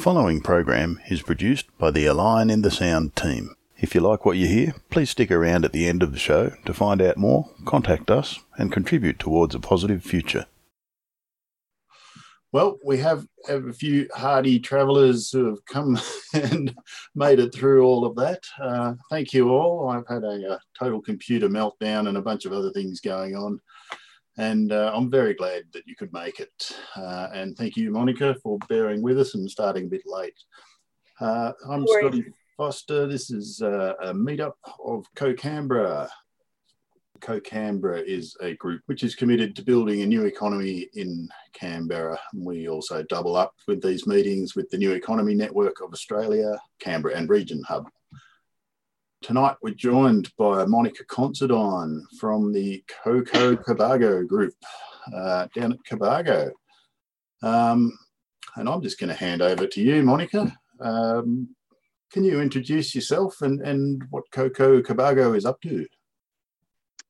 following program is produced by the Align in the Sound team. If you like what you hear, please stick around at the end of the show to find out more, contact us, and contribute towards a positive future. Well, we have, have a few hardy travellers who have come and made it through all of that. Uh, thank you all. I've had a, a, total computer meltdown and a bunch of other things going on. And uh, I'm very glad that you could make it. Uh, and thank you, Monica, for bearing with us and starting a bit late. Uh, I'm Scotty Foster. This is uh, a meetup of Co-Canberra. Co-Canberra is a group which is committed to building a new economy in Canberra. We also double up with these meetings with the New Economy Network of Australia, Canberra and Region Hub. Tonight we're joined by Monica Considine from the Coco Cobargo group uh, down at Cobargo. Um, and I'm just going to hand over to you, Monica. Um, can you introduce yourself and, and what Coco Cobargo is up to?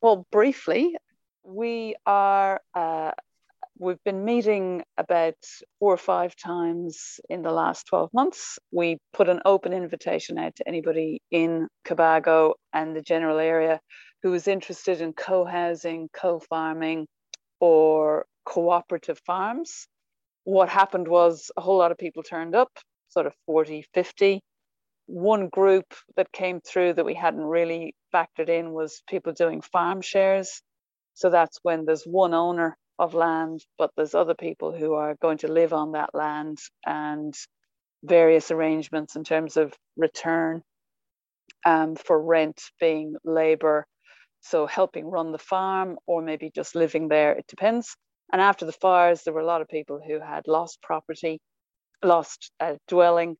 Well, briefly, we are uh, we've been meeting about four or five times in the last 12 months. We put an open invitation out to anybody in Cobargo and the general area who is interested in co-housing, co-farming, or cooperative farms. What happened was a whole lot of people turned up, sort of 40, 50 one group that came through that we hadn't really factored in was people doing farm shares. So that's when there's one owner of land, but there's other people who are going to live on that land and various arrangements in terms of return um, for rent being labor. So helping run the farm or maybe just living there, it depends. And after the fires, there were a lot of people who had lost property, lost a dwelling,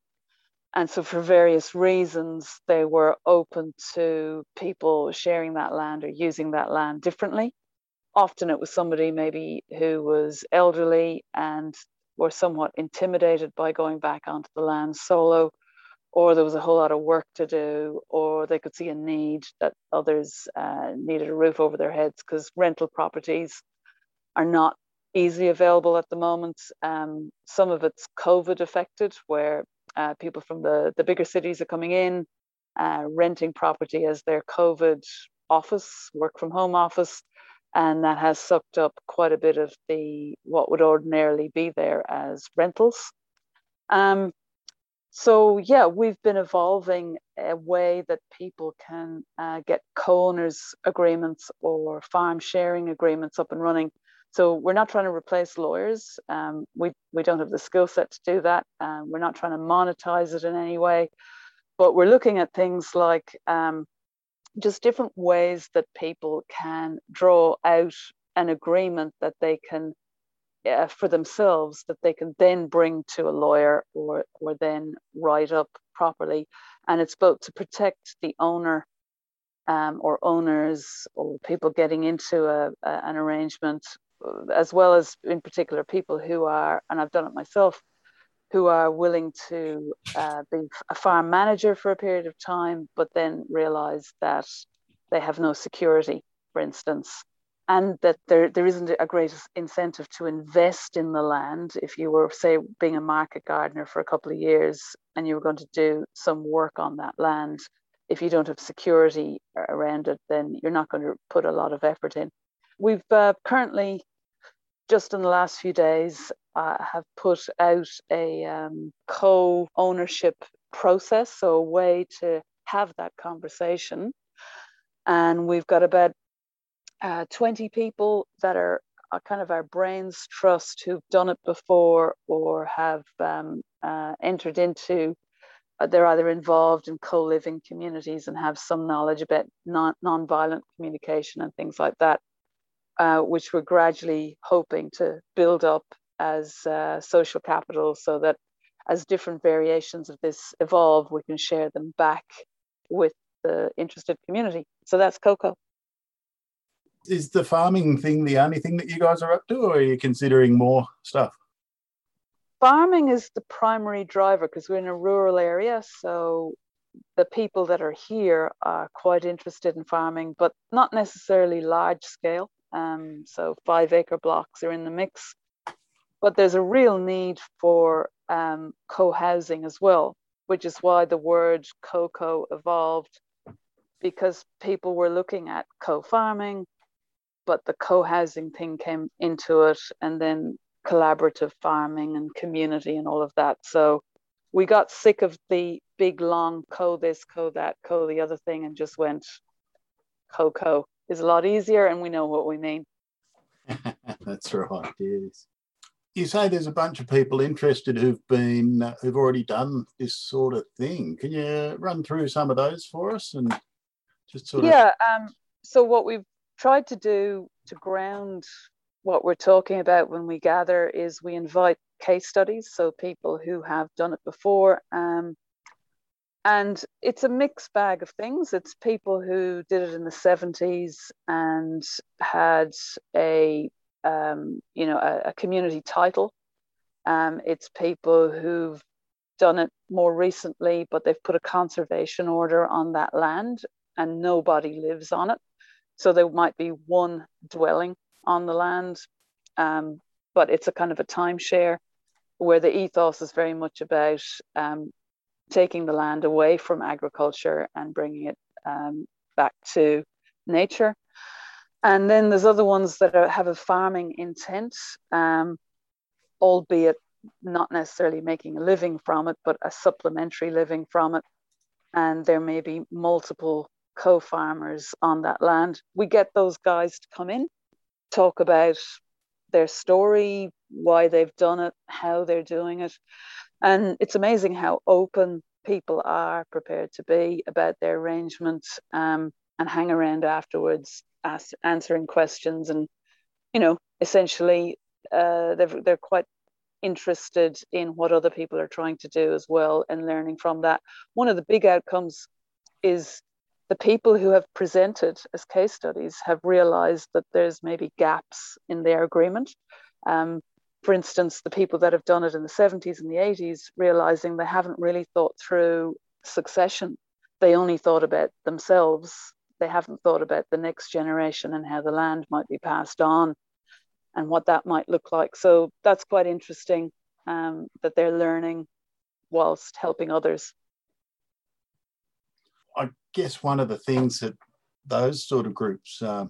and so, for various reasons, they were open to people sharing that land or using that land differently. Often it was somebody maybe who was elderly and were somewhat intimidated by going back onto the land solo, or there was a whole lot of work to do, or they could see a need that others uh, needed a roof over their heads because rental properties are not easily available at the moment. Um, some of it's COVID affected, where uh, people from the, the bigger cities are coming in, uh, renting property as their COVID office, work from home office. And that has sucked up quite a bit of the what would ordinarily be there as rentals. Um, so yeah, we've been evolving a way that people can uh, get co-owners agreements or farm sharing agreements up and running so we're not trying to replace lawyers. Um, we, we don't have the skill set to do that. Um, we're not trying to monetize it in any way, but we're looking at things like um, just different ways that people can draw out an agreement that they can uh, for themselves that they can then bring to a lawyer or or then write up properly. And it's both to protect the owner um, or owners or people getting into a, a, an arrangement as well as in particular people who are, and I've done it myself, who are willing to uh, be a farm manager for a period of time, but then realize that they have no security, for instance, and that there, there isn't a great incentive to invest in the land. If you were, say, being a market gardener for a couple of years and you were going to do some work on that land, if you don't have security around it, then you're not going to put a lot of effort in. We've uh, currently just in the last few days, uh, have put out a um, co ownership process, so a way to have that conversation. And we've got about uh, 20 people that are, are, kind of our brains trust who've done it before or have um, uh, entered into uh, they're either involved in co-living communities and have some knowledge about non- non-violent communication and things like that uh, which we're gradually hoping to build up as uh, social capital so that as different variations of this evolve, we can share them back with the interested community. So that's cocoa. Is the farming thing the only thing that you guys are up to, or are you considering more stuff? Farming is the primary driver because we're in a rural area. So the people that are here are quite interested in farming, but not necessarily large scale. Um, so five acre blocks are in the mix. But there's a real need for um, co-housing as well, which is why the word coco evolved because people were looking at co-farming, but the co-housing thing came into it, and then collaborative farming and community and all of that. So we got sick of the big long co this, co that, co the other thing, and just went coco is a lot easier, and we know what we mean. That's right. Yes. You say there's a bunch of people interested who've been uh, who've already done this sort of thing. Can you run through some of those for us and just sort yeah, of? Yeah. Um, so what we've tried to do to ground what we're talking about when we gather is we invite case studies, so people who have done it before. Um, and it's a mixed bag of things. It's people who did it in the 70s and had a um, you know a, a community title. Um, it's people who've done it more recently, but they've put a conservation order on that land and nobody lives on it. So there might be one dwelling on the land, um, but it's a kind of a timeshare where the ethos is very much about um, taking the land away from agriculture and bringing it um, back to nature. And then there's other ones that are, have a farming intent, um, albeit not necessarily making a living from it, but a supplementary living from it. And there may be multiple co farmers on that land. We get those guys to come in, talk about their story, why they've done it, how they're doing it. And it's amazing how open people are prepared to be about their arrangement um, and hang around afterwards, ask, answering questions. And, you know, essentially, uh, they're, they're quite interested in what other people are trying to do as well and learning from that. One of the big outcomes is the people who have presented as case studies have realized that there's maybe gaps in their agreement. Um, for instance, the people that have done it in the 70s and the 80s, realizing they haven't really thought through succession. They only thought about themselves. They haven't thought about the next generation and how the land might be passed on and what that might look like. So that's quite interesting um, that they're learning whilst helping others. I guess one of the things that those sort of groups, uh,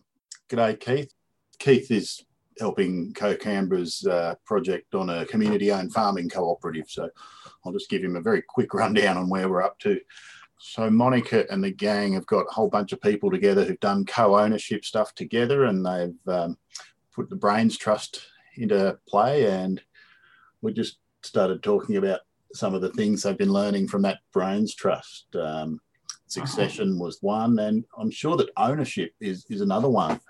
g'day Keith. Keith is helping Co-Canberra's uh, project on a community-owned farming cooperative. So I'll just give him a very quick rundown on where we're up to. So Monica and the gang have got a whole bunch of people together who've done co-ownership stuff together, and they've um, put the Brains Trust into play. And we just started talking about some of the things they've been learning from that Brains Trust. Um, Succession was one, and I'm sure that ownership is is another one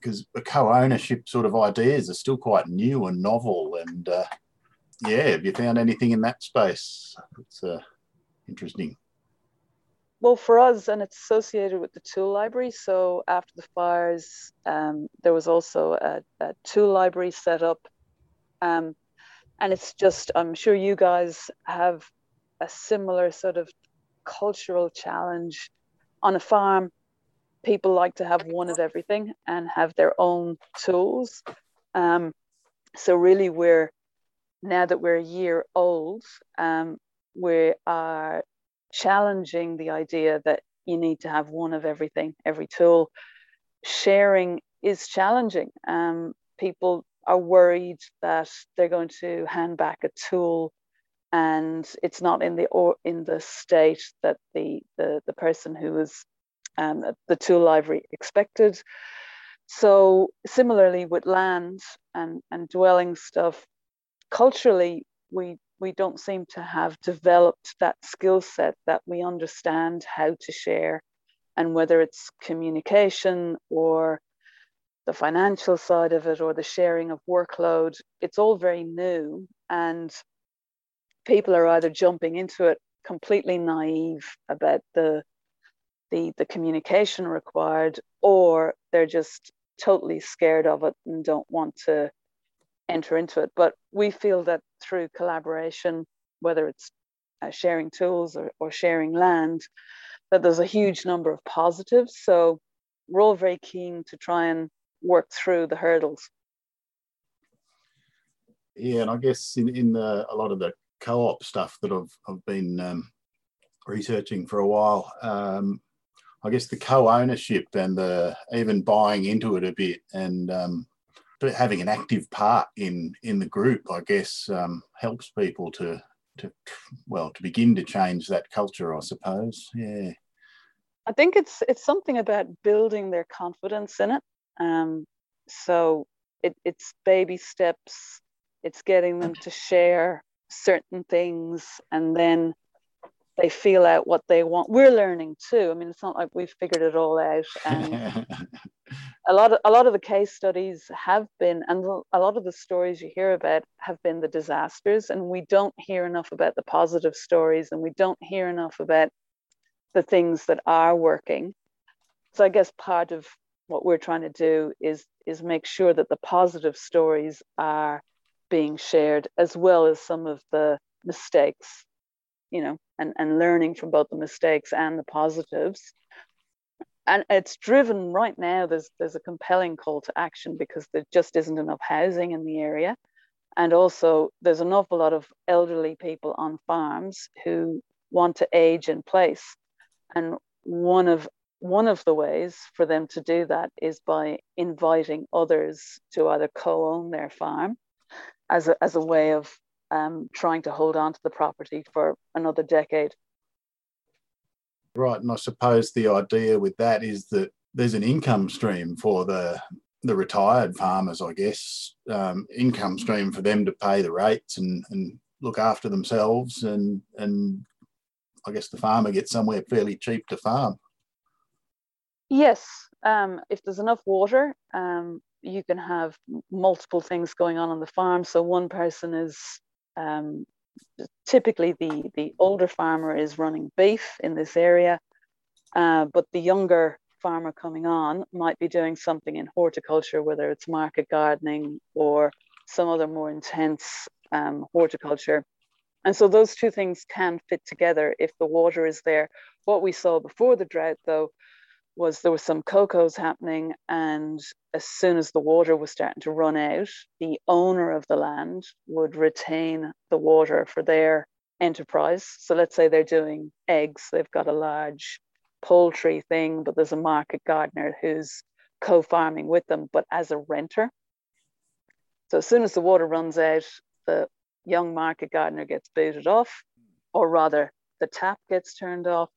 because the co-ownership sort of ideas are still quite new and novel. And uh, yeah, have you found anything in that space? It's uh, interesting. Well, for us, and it's associated with the tool library. So after the fires, um, there was also a, a, tool library set up. Um, and it's just, I'm sure you guys have a similar sort of cultural challenge on a farm people like to have one of everything and have their own tools um, so really we're now that we're a year old um, we are challenging the idea that you need to have one of everything every tool sharing is challenging um, people are worried that they're going to hand back a tool and it's not in the or in the state that the the, the person who was um, the tool library expected. So similarly with land and, and dwelling stuff, culturally we we don't seem to have developed that skill set that we understand how to share. And whether it's communication or the financial side of it or the sharing of workload it's all very new. And people are either jumping into it completely naive about the the the communication required or they're just totally scared of it and don't want to enter into it but we feel that through collaboration whether it's uh, sharing tools or, or sharing land that there's a huge number of positives so we're all very keen to try and work through the hurdles yeah and i guess in, in the, a lot of the co-op stuff that I've I've been um, researching for a while. Um, I guess the co-ownership and the even buying into it a bit and um, having an active part in in the group, I guess, um, helps people to to well to begin to change that culture. I suppose. Yeah. I think it's it's something about building their confidence in it. Um, so it, it's baby steps. It's getting them to share certain things, and then they feel out what they want. We're learning too. I mean, it's not like we've figured it all out. And a lot of a lot of the case studies have been, and a lot of the stories you hear about have been the disasters, and we don't hear enough about the positive stories, and we don't hear enough about the things that are working. So I guess part of what we're trying to do is is make sure that the positive stories are being shared as well as some of the mistakes you know and, and learning from both the mistakes and the positives and it's driven right now there's there's a compelling call to action because there just isn't enough housing in the area and also there's an awful lot of elderly people on farms who want to age in place and one of one of the ways for them to do that is by inviting others to either co-own their farm as a, as a way of um, trying to hold on to the property for another decade. Right, and I suppose the idea with that is that there's an income stream for the the retired farmers, I guess, um, income stream for them to pay the rates and, and look after themselves, and and I guess the farmer gets somewhere fairly cheap to farm. Yes, um, if there's enough water, um, you can have multiple things going on on the farm. So one person is um, typically the, the older farmer is running beef in this area, uh, but the younger farmer coming on might be doing something in horticulture, whether it's market gardening or some other more intense um, horticulture. And so those two things can fit together if the water is there. What we saw before the drought, though, was there was some cocos happening and as soon as the water was starting to run out the owner of the land would retain the water for their enterprise. So let's say they're doing eggs they've got a large poultry thing but there's a market gardener who's co-farming with them but as a renter. So as soon as the water runs out the young market gardener gets booted off or rather the tap gets turned off.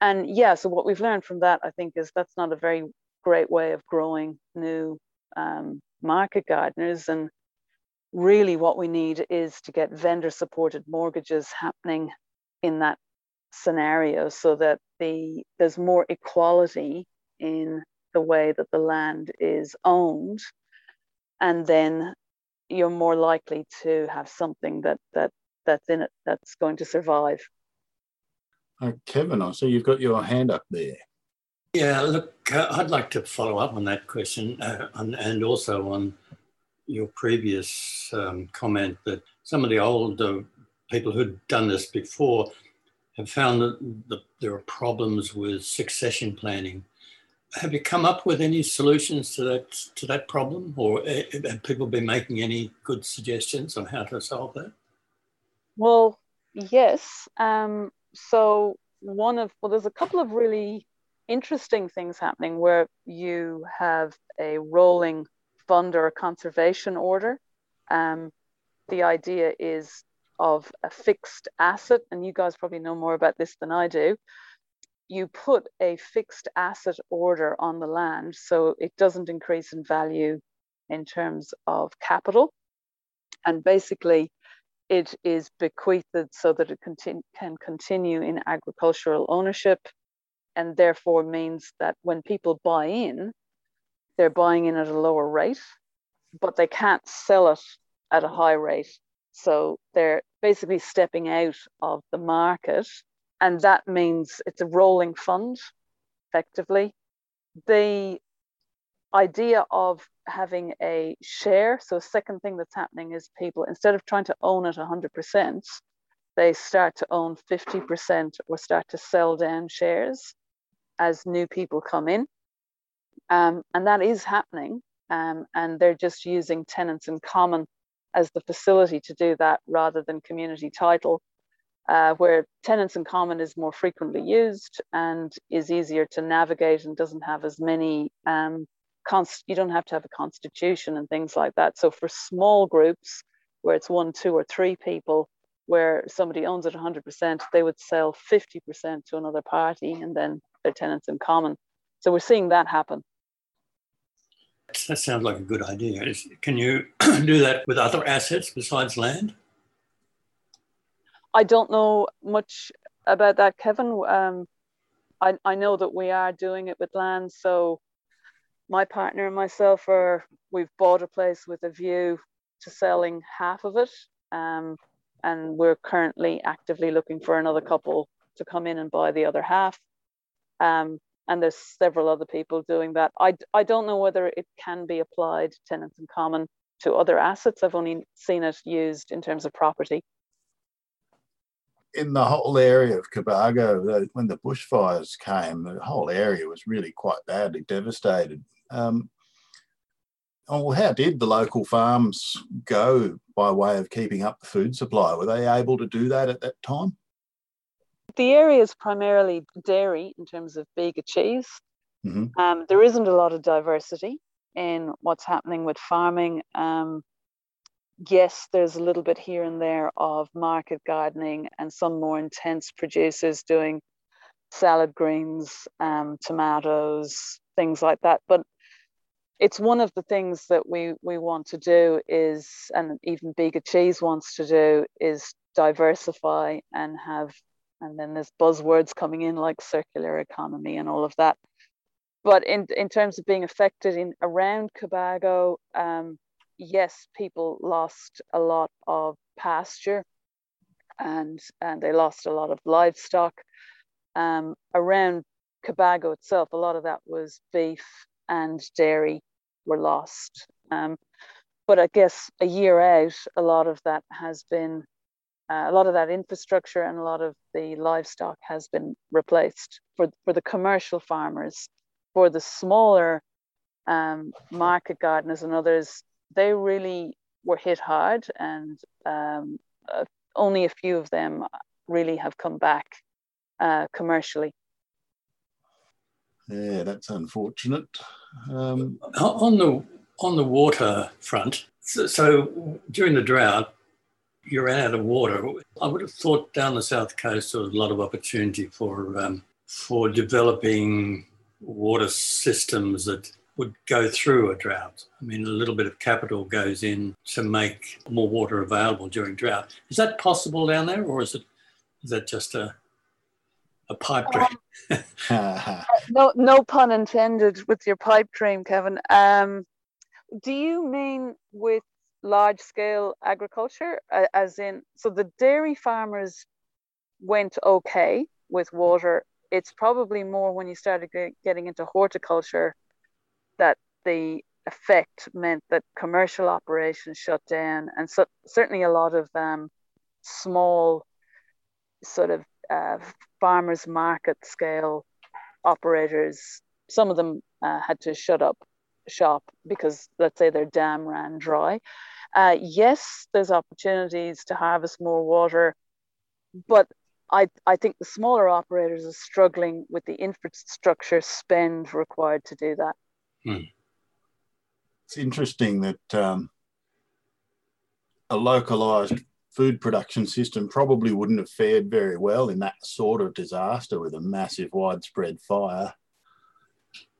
And yeah, so what we've learned from that, I think, is that's not a very great way of growing new um, market gardeners. And really, what we need is to get vendor supported mortgages happening in that scenario so that the there's more equality in the way that the land is owned. And then you're more likely to have something that that that's in it that's going to survive uh, Kevin, I see you've got your hand up there. Yeah, look, uh, I'd like to follow up on that question uh, and, and, also on your previous um, comment that some of the older people who'd done this before have found that the, there are problems with succession planning. Have you come up with any solutions to that to that problem, or have people been making any good suggestions on how to solve that? Well, yes. Um, so one of well there's a couple of really interesting things happening where you have a rolling fund or a conservation order. Um, the idea is of a fixed asset and you guys probably know more about this than i do. You put a fixed asset order on the land so it doesn't increase in value in terms of capital. And basically it is bequeathed so that it can continue in agricultural ownership and therefore means that when people buy in, they're buying in at a lower rate, but they can't sell it at a high rate. So they're basically stepping out of the market. And that means it's a rolling fund, effectively. The idea of having a share. So, second thing that's happening is people, instead of trying to own it 100%, they start to own 50% or start to sell down shares as new people come in. Um, and that is happening. Um, and they're just using tenants in common as the facility to do that rather than community title, uh, where tenants in common is more frequently used and is easier to navigate and doesn't have as many. Um, const- you don't have to have a constitution and things like that. So for small groups where it's one, two, or three people, where somebody owns it 100%, they would sell 50% to another party and then their tenants in common. So we're seeing that happen. That sounds like a good idea. Can you do that with other assets besides land? I don't know much about that, Kevin. Um, I, I know that we are doing it with land. So my partner and myself are, we've bought a place with a view to selling half of it. Um, and we're currently actively looking for another couple to come in and buy the other half. Um, and there's several other people doing that. I, I don't know whether it can be applied tenants in common to other assets. I've only seen it used in terms of property. In the whole area of Cobargo, when the bushfires came, the whole area was really quite badly devastated. Um, oh, well, how did the local farms go by way of keeping up the food supply? Were they able to do that at that time? The area is primarily dairy in terms of Bega cheese. Mm-hmm. Um, there isn't a lot of diversity in what's happening with farming. Um, yes, there's a little bit here and there of market gardening and some more intense producers doing salad greens, um, tomatoes, things like that. But it's one of the things that we we want to do is and even Bega Cheese wants to do is diversify and have and then there's buzzwords coming in like circular economy and all of that. But in in terms of being affected in around Cobargo um, yes people lost a lot of pasture and and they lost a lot of livestock. Um, around Cobargo itself a lot of that was beef and dairy were lost. Um, but I guess a year out, a lot of that has been, uh, a lot of that infrastructure and a lot of the livestock has been replaced for, for the commercial farmers. For the smaller um, market gardeners and others, they really were hit hard, and um, uh, only a few of them really have come back uh, commercially. Yeah, that's unfortunate. Um, on the on the water front, so, so, during the drought, you ran out of water. I would have thought down the south coast there was a lot of opportunity for um, for developing water systems that would go through a drought. I mean, a little bit of capital goes in to make more water available during drought. Is that possible down there, or is it is that just a a pipe dream. Um, no, no pun intended with your pipe dream, Kevin. Um, do you mean with large scale agriculture, as in, so the dairy farmers went okay with water. It's probably more when you started getting into horticulture that the effect meant that commercial operations shut down, and so certainly a lot of um, small sort of uh, farmers market scale operators, some of them uh, had to shut up shop because let's say their dam ran dry. Uh, yes, there's opportunities to harvest more water, but I, I think the smaller operators are struggling with the infrastructure spend required to do that. Hmm. It's interesting that um, a localized food production system probably wouldn't have fared very well in that sort of disaster with a massive widespread fire.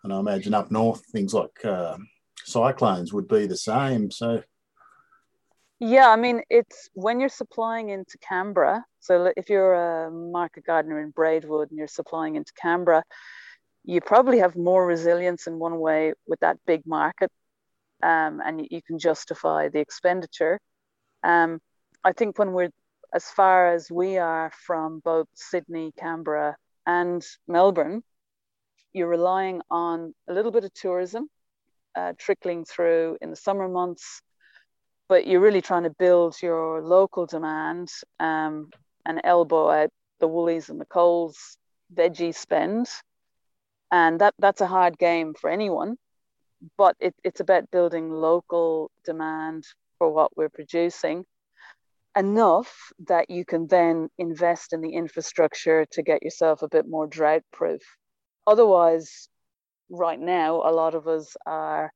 And I imagine up north, things like uh, cyclones would be the same. So, yeah, I mean, it's when you're supplying into Canberra. So, if you're a market gardener in Braidwood and you're supplying into Canberra, you probably have more resilience in one way with that big market, um, and you can justify the expenditure. Um, I think when we're as far as we are from both Sydney, Canberra, and Melbourne, you're relying on a little bit of tourism uh, trickling through in the summer months, but you're really trying to build your local demand um, and elbow out the Woolies and the Coles veggie spend. And that, that's a hard game for anyone, but it, it's about building local demand for what we're producing enough that you can then invest in the infrastructure to get yourself a bit more drought proof. Otherwise, right now, a lot of us are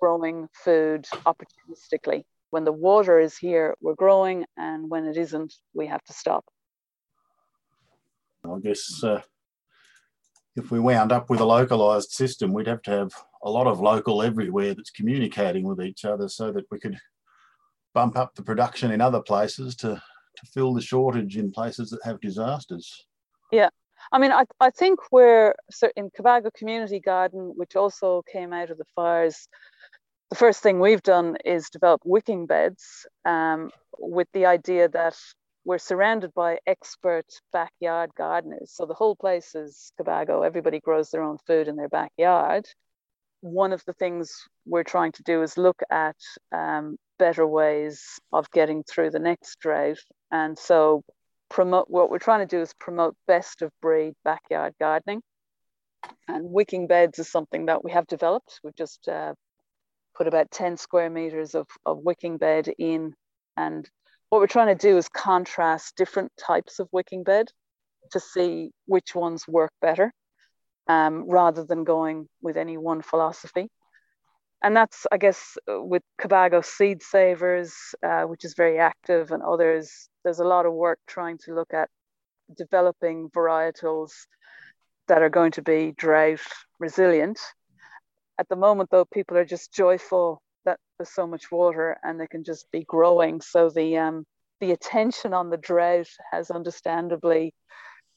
growing food opportunistically. When the water is here, we're growing, and when it isn't, we have to stop. I guess uh, if we wound up with a localized system, we'd have to have a lot of local everywhere that's communicating with each other so that we could bump up the production in other places to, to fill the shortage in places that have disasters. Yeah. I mean, I, I think we're so in Cobargo Community Garden, which also came out of the fires. The first thing we've done is develop wicking beds um, with the idea that we're surrounded by expert backyard gardeners. So the whole place is Cobargo. Everybody grows their own food in their backyard. One of the things we're trying to do is look at um, better ways of getting through the next drought. And so promote what we're trying to do is promote best of breed backyard gardening. And wicking beds is something that we have developed. We've just uh, put about 10 square meters of, of wicking bed in. And what we're trying to do is contrast different types of wicking bed to see which ones work better um, rather than going with any one philosophy and that's i guess with Cobargo seed savers uh, which is very active and others there's a lot of work trying to look at developing varietals that are going to be drought resilient. At the moment though people are just joyful that there's so much water and they can just be growing. So the um, the attention on the drought has understandably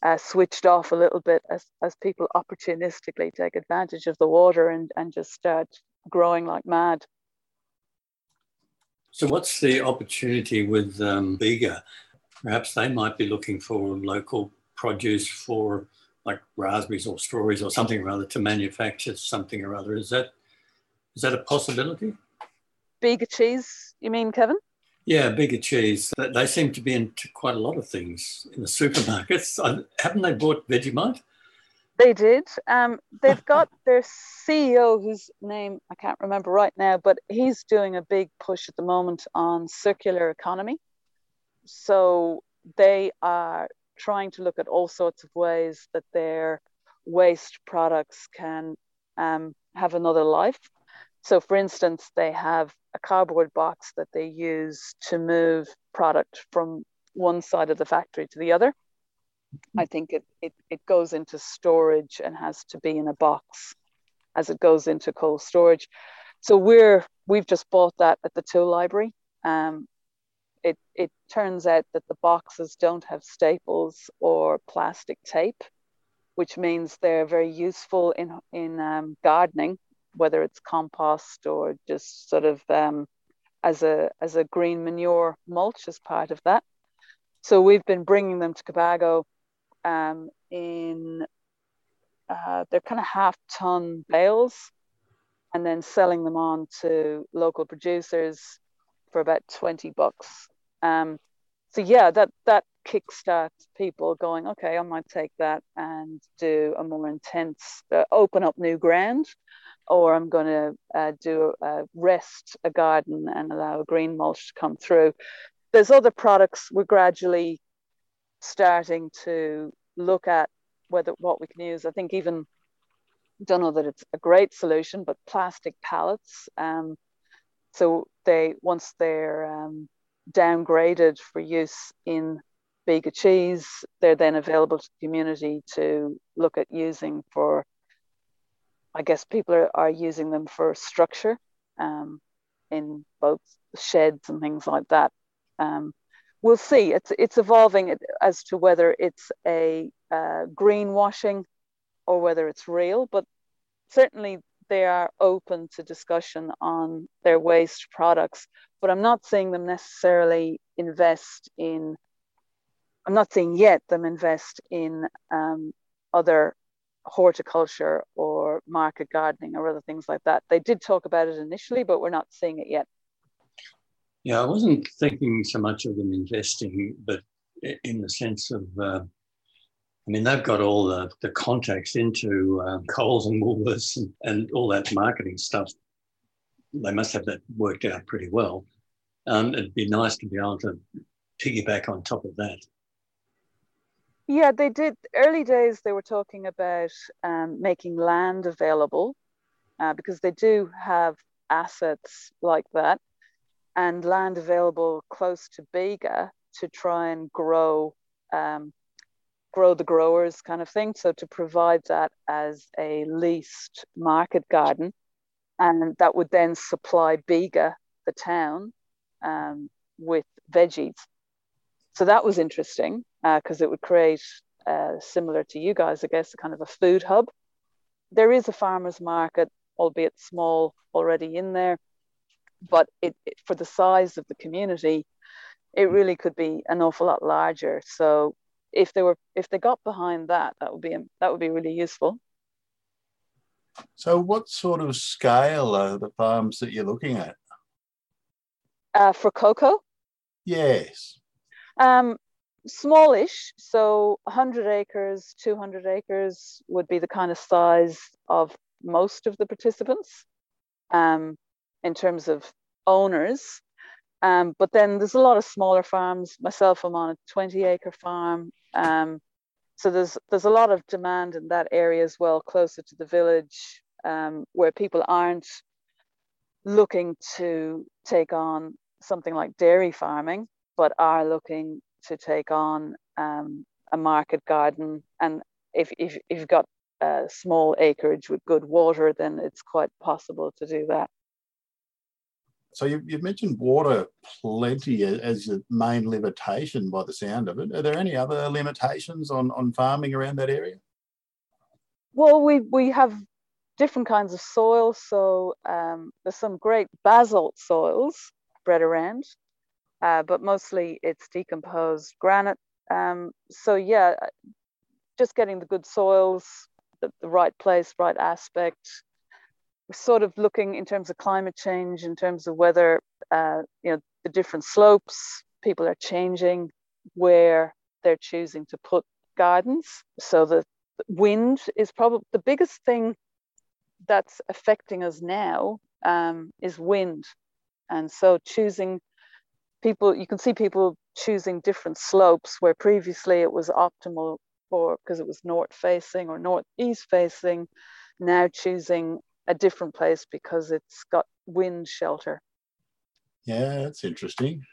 uh, switched off a little bit as, as people opportunistically take advantage of the water and, and just start growing like mad. So, what's the opportunity with um, Bega? Perhaps they might be looking for local produce for like raspberries or strawberries or something or other to manufacture something or other. Is that is that a possibility? Bega cheese, you mean, Kevin? Yeah, Bega cheese. They seem to be into quite a lot of things in the supermarkets. Haven't they bought Vegemite? They did. Um, they've got their CEO, whose name I can't remember right now, but he's doing a big push at the moment on circular economy. So they are trying to look at all sorts of ways that their waste products can um, have another life. So, for instance, they have a cardboard box that they use to move product from one side of the factory to the other. I think it, it, it goes into storage and has to be in a box as it goes into cold storage. So we're we've just bought that at the tool library. Um, it it turns out that the boxes don't have staples or plastic tape, which means they're very useful in in um, gardening, whether it's compost or just sort of um, as a as a green manure mulch as part of that. So we've been bringing them to Cobargo um, in uh, they're kind of half ton bales and then selling them on to local producers for about 20 bucks. Um, so yeah, that that kickstarts people going, okay, I might take that and do a more intense, uh, open up new ground, or I'm going to uh, do a rest a garden and allow a green mulch to come through. There's other products we're gradually starting to look at whether what we can use. I think even don't know that it's a great solution, but plastic pallets. Um, so they once they're um, downgraded for use in Bega cheese, they're then available to the community to look at using for. I guess people are, are using them for structure um, in both sheds and things like that. Um, we'll see. It's it's evolving as to whether it's a uh, greenwashing or whether it's real, but certainly they are open to discussion on their waste products. But I'm not seeing them necessarily invest in. I'm not seeing yet them invest in um, other horticulture or market gardening or other things like that. They did talk about it initially, but we're not seeing it yet. Yeah, I wasn't thinking so much of them investing, but in the sense of, uh, I mean, they've got all the, the contacts into um, Coles and Woolworths and, and all that marketing stuff. They must have that worked out pretty well. um, it'd be nice to be able to piggyback on top of that. Yeah, they did. Early days, they were talking about um, making land available uh, because they do have assets like that and land available close to Bega to try and grow um, grow the growers kind of thing. So to provide that as a leased market garden, and that would then supply Bega, the town, um, with veggies. So that was interesting because uh, it would create, uh, similar to you guys, I guess, a kind of a food hub. There is a farmers market, albeit small, already in there, but it, it for the size of the community, it really could be an awful lot larger. So if they were if they got behind that, that would be that would be really useful. So, what sort of scale are the farms that you're looking at? Uh, for cocoa? Yes. Um, smallish, so 100 acres, 200 acres would be the kind of size of most of the participants um, in terms of owners. Um, but then there's a lot of smaller farms. Myself, I'm on a 20 acre farm. Um, so there's there's a lot of demand in that area as well, closer to the village, um, where people aren't looking to take on something like dairy farming, but are looking to take on um, a market garden. And if, if, if you've got a small acreage with good water, then it's quite possible to do that. So you, have mentioned water plenty as the main limitation by the sound of it. Are there any other limitations on, on farming around that area? Well, we, we have different kinds of soil. So um, there's some great basalt soils spread around, uh, but mostly it's decomposed granite. Um, so yeah, just getting the good soils, the, the right place, right aspect, sort of looking in terms of climate change, in terms of whether uh, you know the different slopes, people are changing where they're choosing to put gardens. So the wind is probably the biggest thing that's affecting us now um, is wind, and so choosing people, you can see people choosing different slopes where previously it was optimal for because it was north facing or northeast facing. Now choosing a different place because it's got wind shelter. Yeah, that's interesting.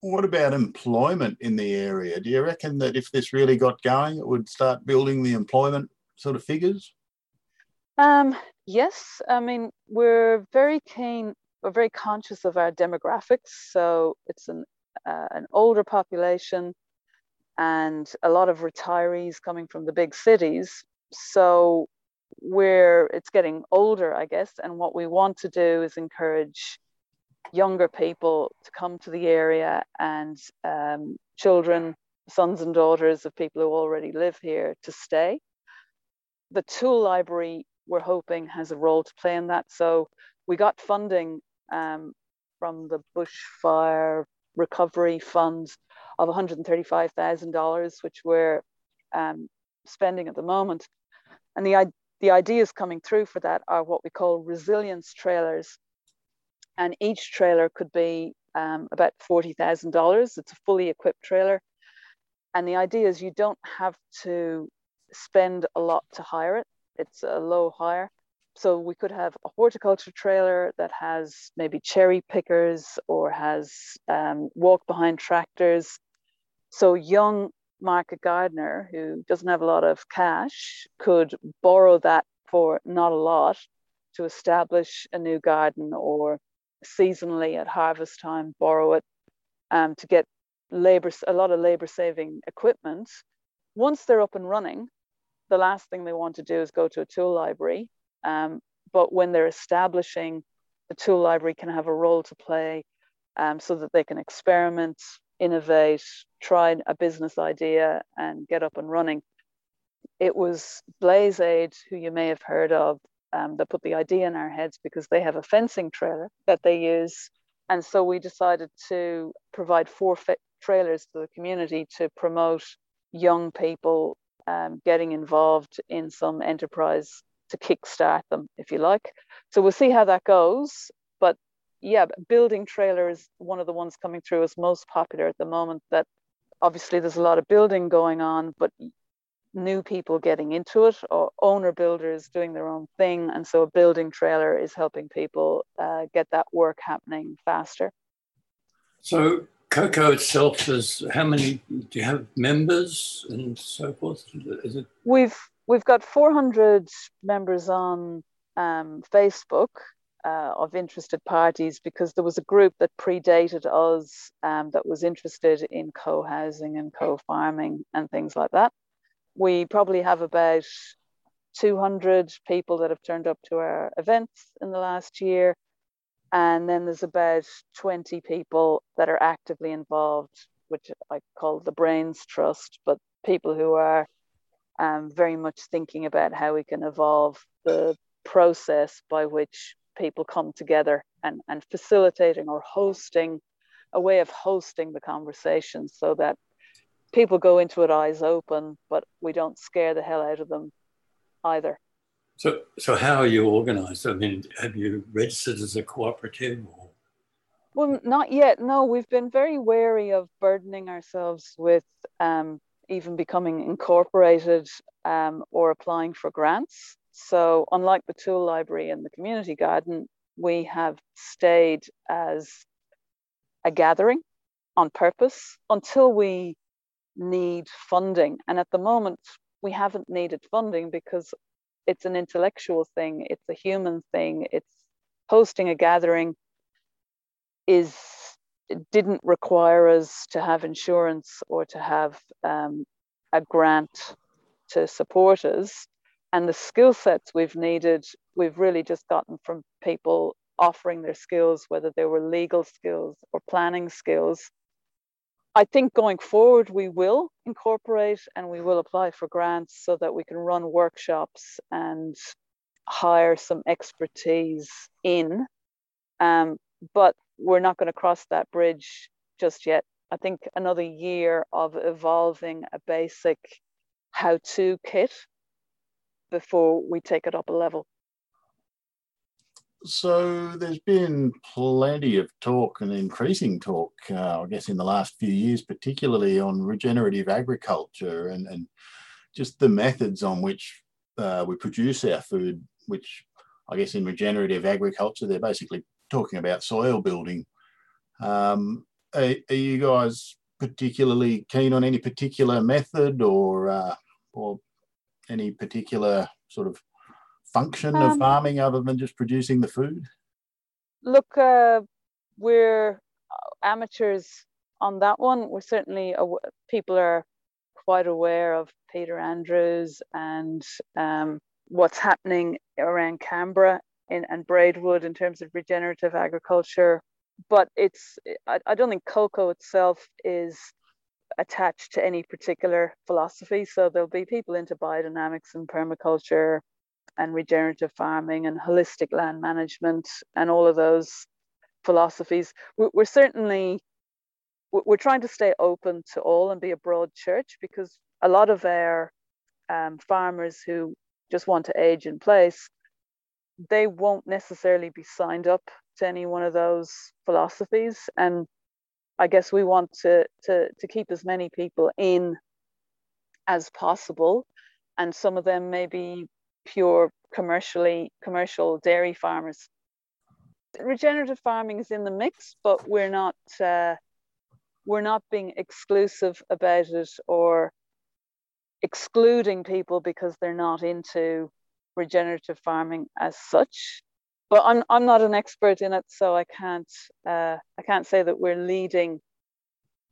What about employment in the area? Do you reckon that if this really got going, it would start building the employment sort of figures? Um, yes, I mean we're very keen, we're very conscious of our demographics. So it's an uh, an older population and a lot of retirees coming from the big cities. So where it's getting older, I guess. And what we want to do is encourage younger people to come to the area and um, children, sons and daughters of people who already live here to stay. The tool library, we're hoping, has a role to play in that. So we got funding um, from the bushfire recovery fund of $135,000, which we're um, spending at the moment. And the, the ideas coming through for that are what we call resilience trailers. And each trailer could be um, about $40,000. It's a fully equipped trailer. And the idea is you don't have to spend a lot to hire it, it's a low hire. So we could have a horticulture trailer that has maybe cherry pickers or has um, walk behind tractors. So young market gardener who doesn't have a lot of cash could borrow that for not a lot to establish a new garden or seasonally at harvest time borrow it um, to get labor a lot of labor saving equipment. Once they're up and running the last thing they want to do is go to a tool library um, but when they're establishing the tool library can have a role to play um, so that they can experiment innovate, try a business idea, and get up and running. It was BlazeAid, who you may have heard of, um, that put the idea in our heads because they have a fencing trailer that they use. And so we decided to provide four trailers to the community to promote young people um, getting involved in some enterprise to kickstart them, if you like. So we'll see how that goes. Yeah, building trailer is one of the ones coming through as most popular at the moment. That obviously there's a lot of building going on, but new people getting into it or owner builders doing their own thing. And so a building trailer is helping people uh, get that work happening faster. So Coco itself is how many do you have members and so forth? Is it we've we've got 400 members on um, Facebook uh, of interested parties because there was a group that predated us um, that was interested in co-housing and co-farming and things like that we probably have about 200 people that have turned up to our events in the last year. And then there's about 20 people that are actively involved, which I call the Brains Trust, but people who are um, very much thinking about how we can evolve the process by which people come together and, and facilitating or hosting a way of hosting the conversation so that people go into it eyes open, but we don't scare the hell out of them either. So, so how are you organised? I mean, have you registered as a cooperative? Or? Well, not yet. No, we've been very wary of burdening ourselves with um, even becoming incorporated um, or applying for grants. So, unlike the tool library and the community garden, we have stayed as a gathering on purpose until we need funding. And at the moment, we haven't needed funding because it's an intellectual thing, it's a human thing, it's hosting a gathering is didn't require us to have insurance or to have um, a grant to support us. And the skill sets we've needed, we've really just gotten from people offering their skills, whether they were legal skills or planning skills, I think going forward, we will incorporate and we will apply for grants so that we can run workshops and hire some expertise in. Um, but we're not going to cross that bridge just yet. I think another year of evolving a basic how to kit before we take it up a level. So there's been plenty of talk and increasing talk, uh, I guess, in the last few years, particularly on regenerative agriculture and, and just the methods on which uh, we produce our food, which I guess in regenerative agriculture, they're basically talking about soil building. Um, are, are, you guys particularly keen on any particular method or, uh, or any particular sort of function um, of farming other than just producing the food? Look, uh, we're amateurs on that one. We're certainly people are quite aware of Peter Andrews and um, what's happening around Canberra in, and Braidwood in terms of regenerative agriculture. But it's I, I don't think cocoa itself is attached to any particular philosophy. So there'll be people into biodynamics and permaculture and regenerative farming and holistic land management and all of those philosophies. We're certainly we're trying to stay open to all and be a broad church because a lot of our um, farmers who just want to age in place, they won't necessarily be signed up to any one of those philosophies. And I guess we want to to to keep as many people in as possible. And some of them may be pure commercially commercial dairy farmers. Regenerative farming is in the mix, but we're not uh, we're not being exclusive about it or excluding people because they're not into regenerative farming as such. But I'm I'm not an expert in it, so I can't uh, I can't say that we're leading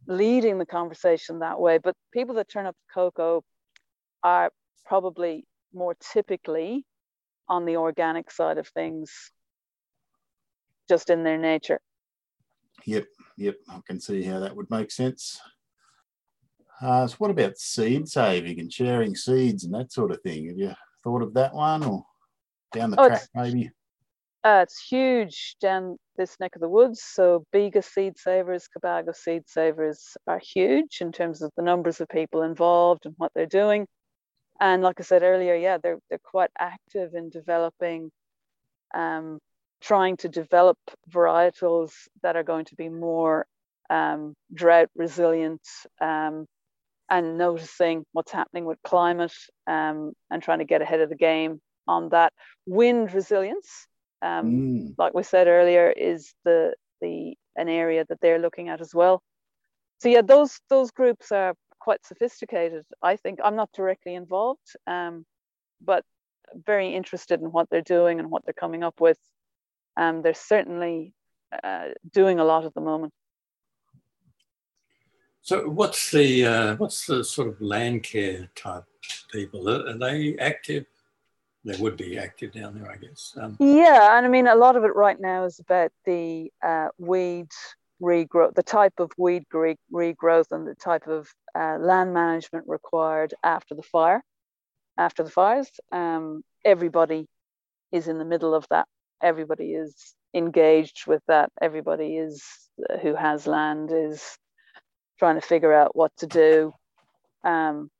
leading the conversation that way. But people that turn up to cocoa are probably more typically on the organic side of things just in their nature. Yep, yep, I can see how that would make sense. Uh, so, what about seed saving and sharing seeds and that sort of thing? Have you thought of that one or down the oh, track maybe? Uh, it's huge down this neck of the woods. So, Bega seed savers, Cobargo seed savers are huge in terms of the numbers of people involved and what they're doing and like I said earlier, yeah, they're they're quite active in developing um, trying to develop varietals that are going to be more um, drought resilient um, and noticing what's happening with climate um, and trying to get ahead of the game on that. Wind resilience, um, mm. like we said earlier, is the the an area that they're looking at as well. So yeah, those those groups are quite sophisticated. I think I'm not directly involved, um, but very interested in what they're doing and what they're coming up with. Um, they're certainly uh, doing a lot at the moment. So, what's the uh, what's the sort of land care type people? Are, are, they active? They would be active down there, I guess. Um, yeah, and I mean, a lot of it right now is about the uh, weed regrowth, the type of weed regrowth, and the type of uh, land management required after the fire after the fires. Um, everybody is in the middle of that. Everybody is engaged with that. Everybody is uh, who has land is trying to figure out what to do. Um,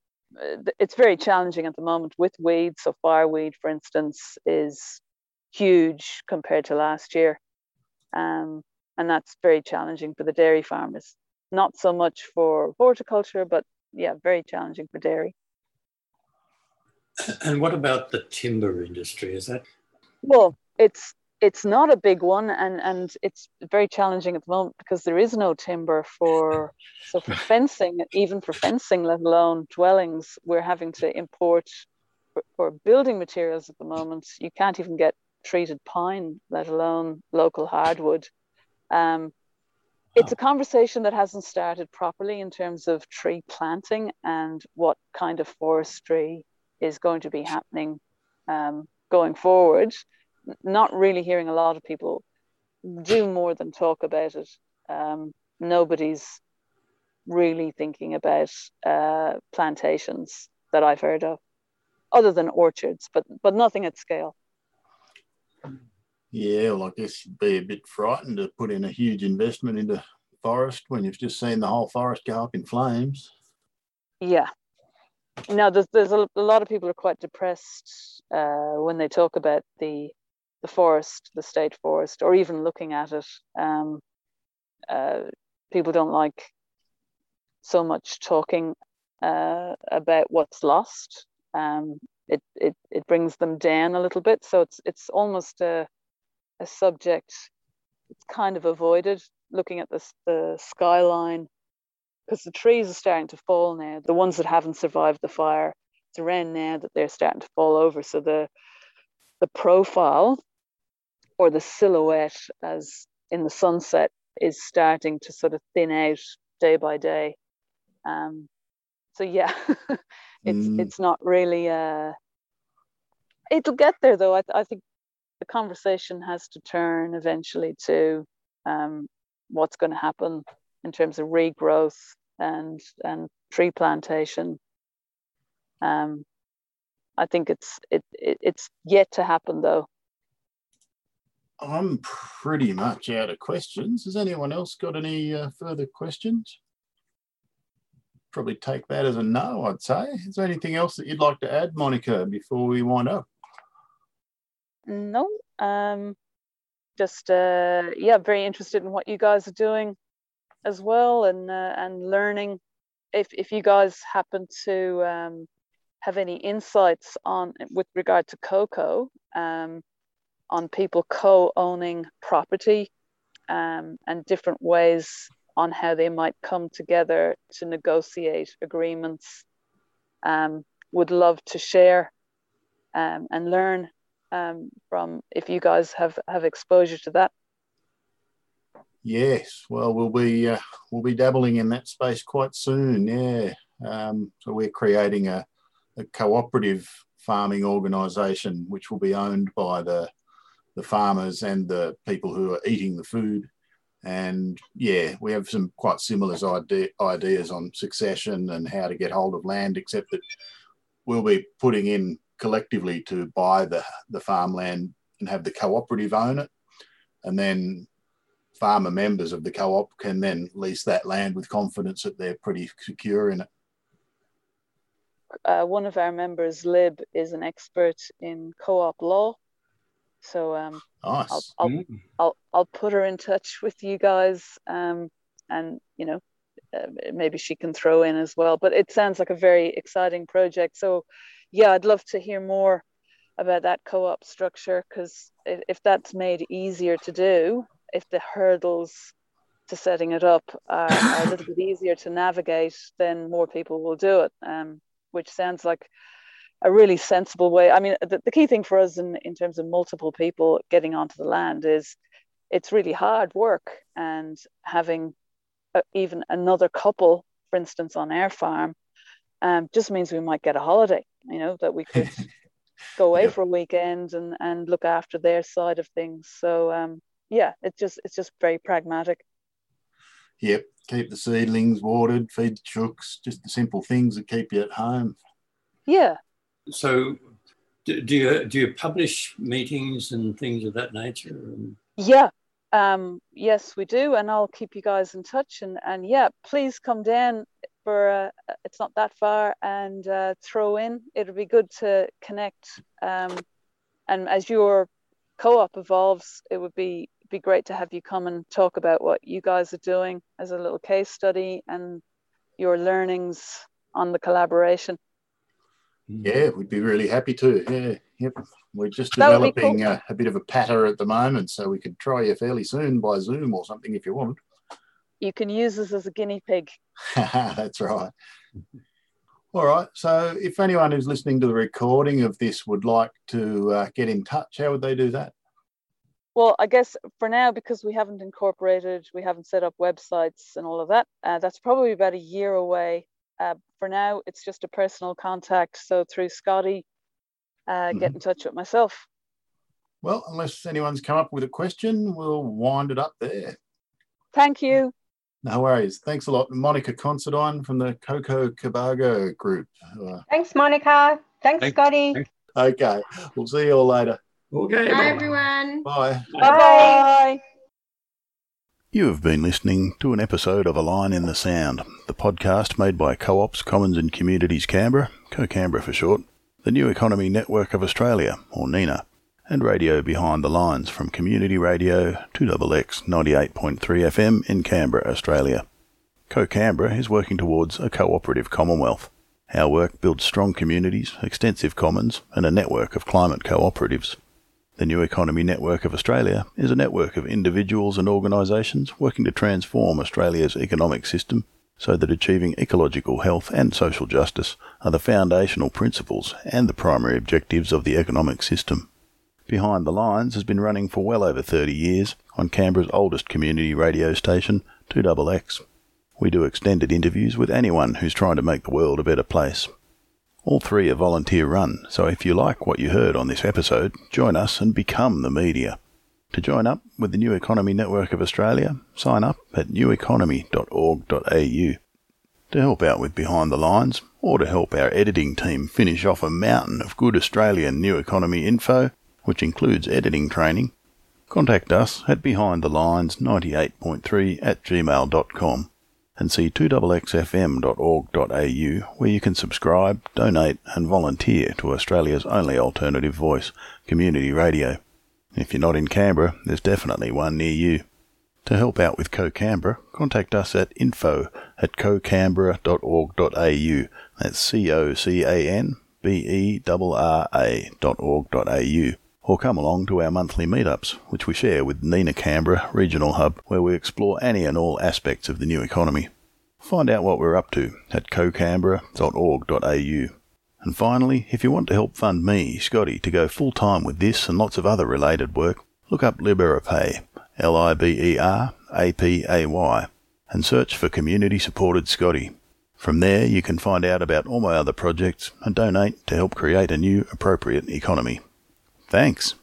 it's very challenging at the moment with weeds. So fireweed, for instance, is huge compared to last year, um, and that's very challenging for the dairy farmers. Not so much for horticulture, but yeah, very challenging for dairy. And what about the timber industry? Is that? Well, it's it's not a big one, and and it's very challenging at the moment because there is no timber for so for fencing, even for fencing, let alone dwellings, we're having to import for, for building materials at the moment. You can't even get treated pine, let alone local hardwood. Um, it's a conversation that hasn't started properly in terms of tree planting and what kind of forestry is going to be happening um, going forward. Not really hearing a lot of people do more than talk about it. Um, nobody's really thinking about uh, plantations that I've heard of, other than orchards, but but nothing at scale. Yeah, well, I guess you'd be a bit frightened to put in a huge investment into forest when you've just seen the whole forest go up in flames. Yeah, now there's, there's a, a, lot of people are quite depressed uh, when they talk about the the forest the state forest or even looking at it um, uh, people don't like so much talking uh, about what's lost um, it, it it brings them down a little bit so it's it's almost a a subject it's kind of avoided looking at the, the skyline because the trees are starting to fall now. The ones that haven't survived the fire, it's around now that they're starting to fall over. So the the profile or the silhouette as in the sunset is starting to sort of thin out day by day. Um, so yeah, it's mm. it's not really. Uh, it'll get there though. I, I think the conversation has to turn eventually to um, what's going to happen in terms of regrowth and and tree plantation. Um, I think it's it, it it's yet to happen though. I'm pretty much out of questions. Has anyone else got any uh, further questions? Probably take that as a no, I'd say. Is there anything else that you'd like to add, Monica, before we wind up? No. Um, just, uh, yeah, very interested in what you guys are doing as well and uh, and learning if if you guys happen to um, have any insights on with regard to cocoa um, on people co-owning property um, and different ways on how they might come together to negotiate agreements um, would love to share um, and learn um, from if you guys have have exposure to that Yes, well, we'll be uh, we'll be dabbling in that space quite soon. Yeah, um, so we're creating a, a cooperative farming organisation which will be owned by the the farmers and the people who are eating the food. And yeah, we have some quite similar idea, ideas on succession and how to get hold of land, except that we'll be putting in collectively to buy the, the farmland and have the cooperative own it. And then farmer members of the co-op can then lease that land with confidence that they're pretty secure in it. Uh, one of our members, Lib, is an expert in co-op law. So um, nice. I'll, I'll, mm. I'll, I'll put her in touch with you guys, um, and you know, uh, maybe she can throw in as well. But it sounds like a very exciting project. So, yeah, I'd love to hear more about that co-op structure because if, if that's made easier to do, if the hurdles to setting it up are, are a little bit easier to navigate, then more people will do it. Um, which sounds like a really sensible way. I mean, the, the key thing for us in, in terms of multiple people getting onto the land is it's really hard work and having a, even another couple, for instance, on our farm, um, just means we might get a holiday, you know, that we could go away yep. for a weekend and, and look after their side of things. So um, yeah, it's just it's just very pragmatic. Yep, keep the seedlings watered, feed the chooks, just the simple things that keep you at home. Yeah. So, do, do you do you publish meetings and things of that nature? Yeah, um, yes, we do, and I'll keep you guys in touch. And and yeah, please come down for uh, it's not that far and uh, throw in. It'll be good to connect. Um, and as your co-op evolves, it would be be great to have you come and talk about what you guys are doing as a little case study and your learnings on the collaboration. Yeah, we'd be really happy to. Yeah, yep. We're just developing cool. a, a, bit of a patter at the moment, so we could try you fairly soon by Zoom or something if you want. You can use us as a guinea pig. That's right. All right. So, if anyone who's listening to the recording of this would like to uh, get in touch, how would they do that? Well, I guess for now, because we haven't incorporated, we haven't set up websites and all of that, uh, that's probably about a year away. Uh, for now, it's just a personal contact. So through Scotty, uh, mm-hmm. get in touch with myself. Well, unless anyone's come up with a question, we'll wind it up there. Thank you. No worries. Thanks a lot. Monica Considine from the Coco Cobargo group. Uh, Thanks, Monica. Thanks, Thanks. Scotty. Okay. We'll see you all later. Okay. Bye, everyone. Bye. Bye. Bye. You have been listening to an episode of A Line in the Sound, the podcast made by Co-ops, Commons and Communities Canberra, Co-Canberra for short, the New Economy Network of Australia, or NENA, and Radio Behind the Lines from Community Radio 2XX 98.3 FM in Canberra, Australia. Co-Canberra is working towards a cooperative Commonwealth. Our work builds strong communities, extensive commons, and a network of climate cooperatives. The New Economy Network of Australia is a network of individuals and organisations working to transform Australia's economic system so that achieving ecological health and social justice are the foundational principles and the primary objectives of the economic system. Behind the Lines has been running for well over 30 years on Canberra's oldest community radio station, 2XX. We do extended interviews with anyone who's trying to make the world a better place. All three are volunteer run, so if you like what you heard on this episode, join us and become the media. To join up with the New Economy Network of Australia, sign up at neweconomy.org.au. To help out with Behind the Lines, or to help our editing team finish off a mountain of good Australian New Economy info, which includes editing training, contact us at behindthelines98.3 at gmail.com and see 2xxfm.org.au where you can subscribe, donate and volunteer to Australia's only alternative voice, community radio. If you're not in Canberra, there's definitely one near you. To help out with Co-Canberra, contact us at info at cocanberra.org.au. That's C-O-C-A-N-B-E-R-R-A dot org.au or come along to our monthly meetups, which we share with NENA Canberra Regional Hub, where we explore any and all aspects of the new economy. Find out what we're up to at cocanberra.org.au. And finally, if you want to help fund me, Scotty, to go full time with this and lots of other related work, look up Liberapay, L I B E R A P A Y, and search for Community Supported Scotty. From there, you can find out about all my other projects and donate to help create a new appropriate economy. Thanks.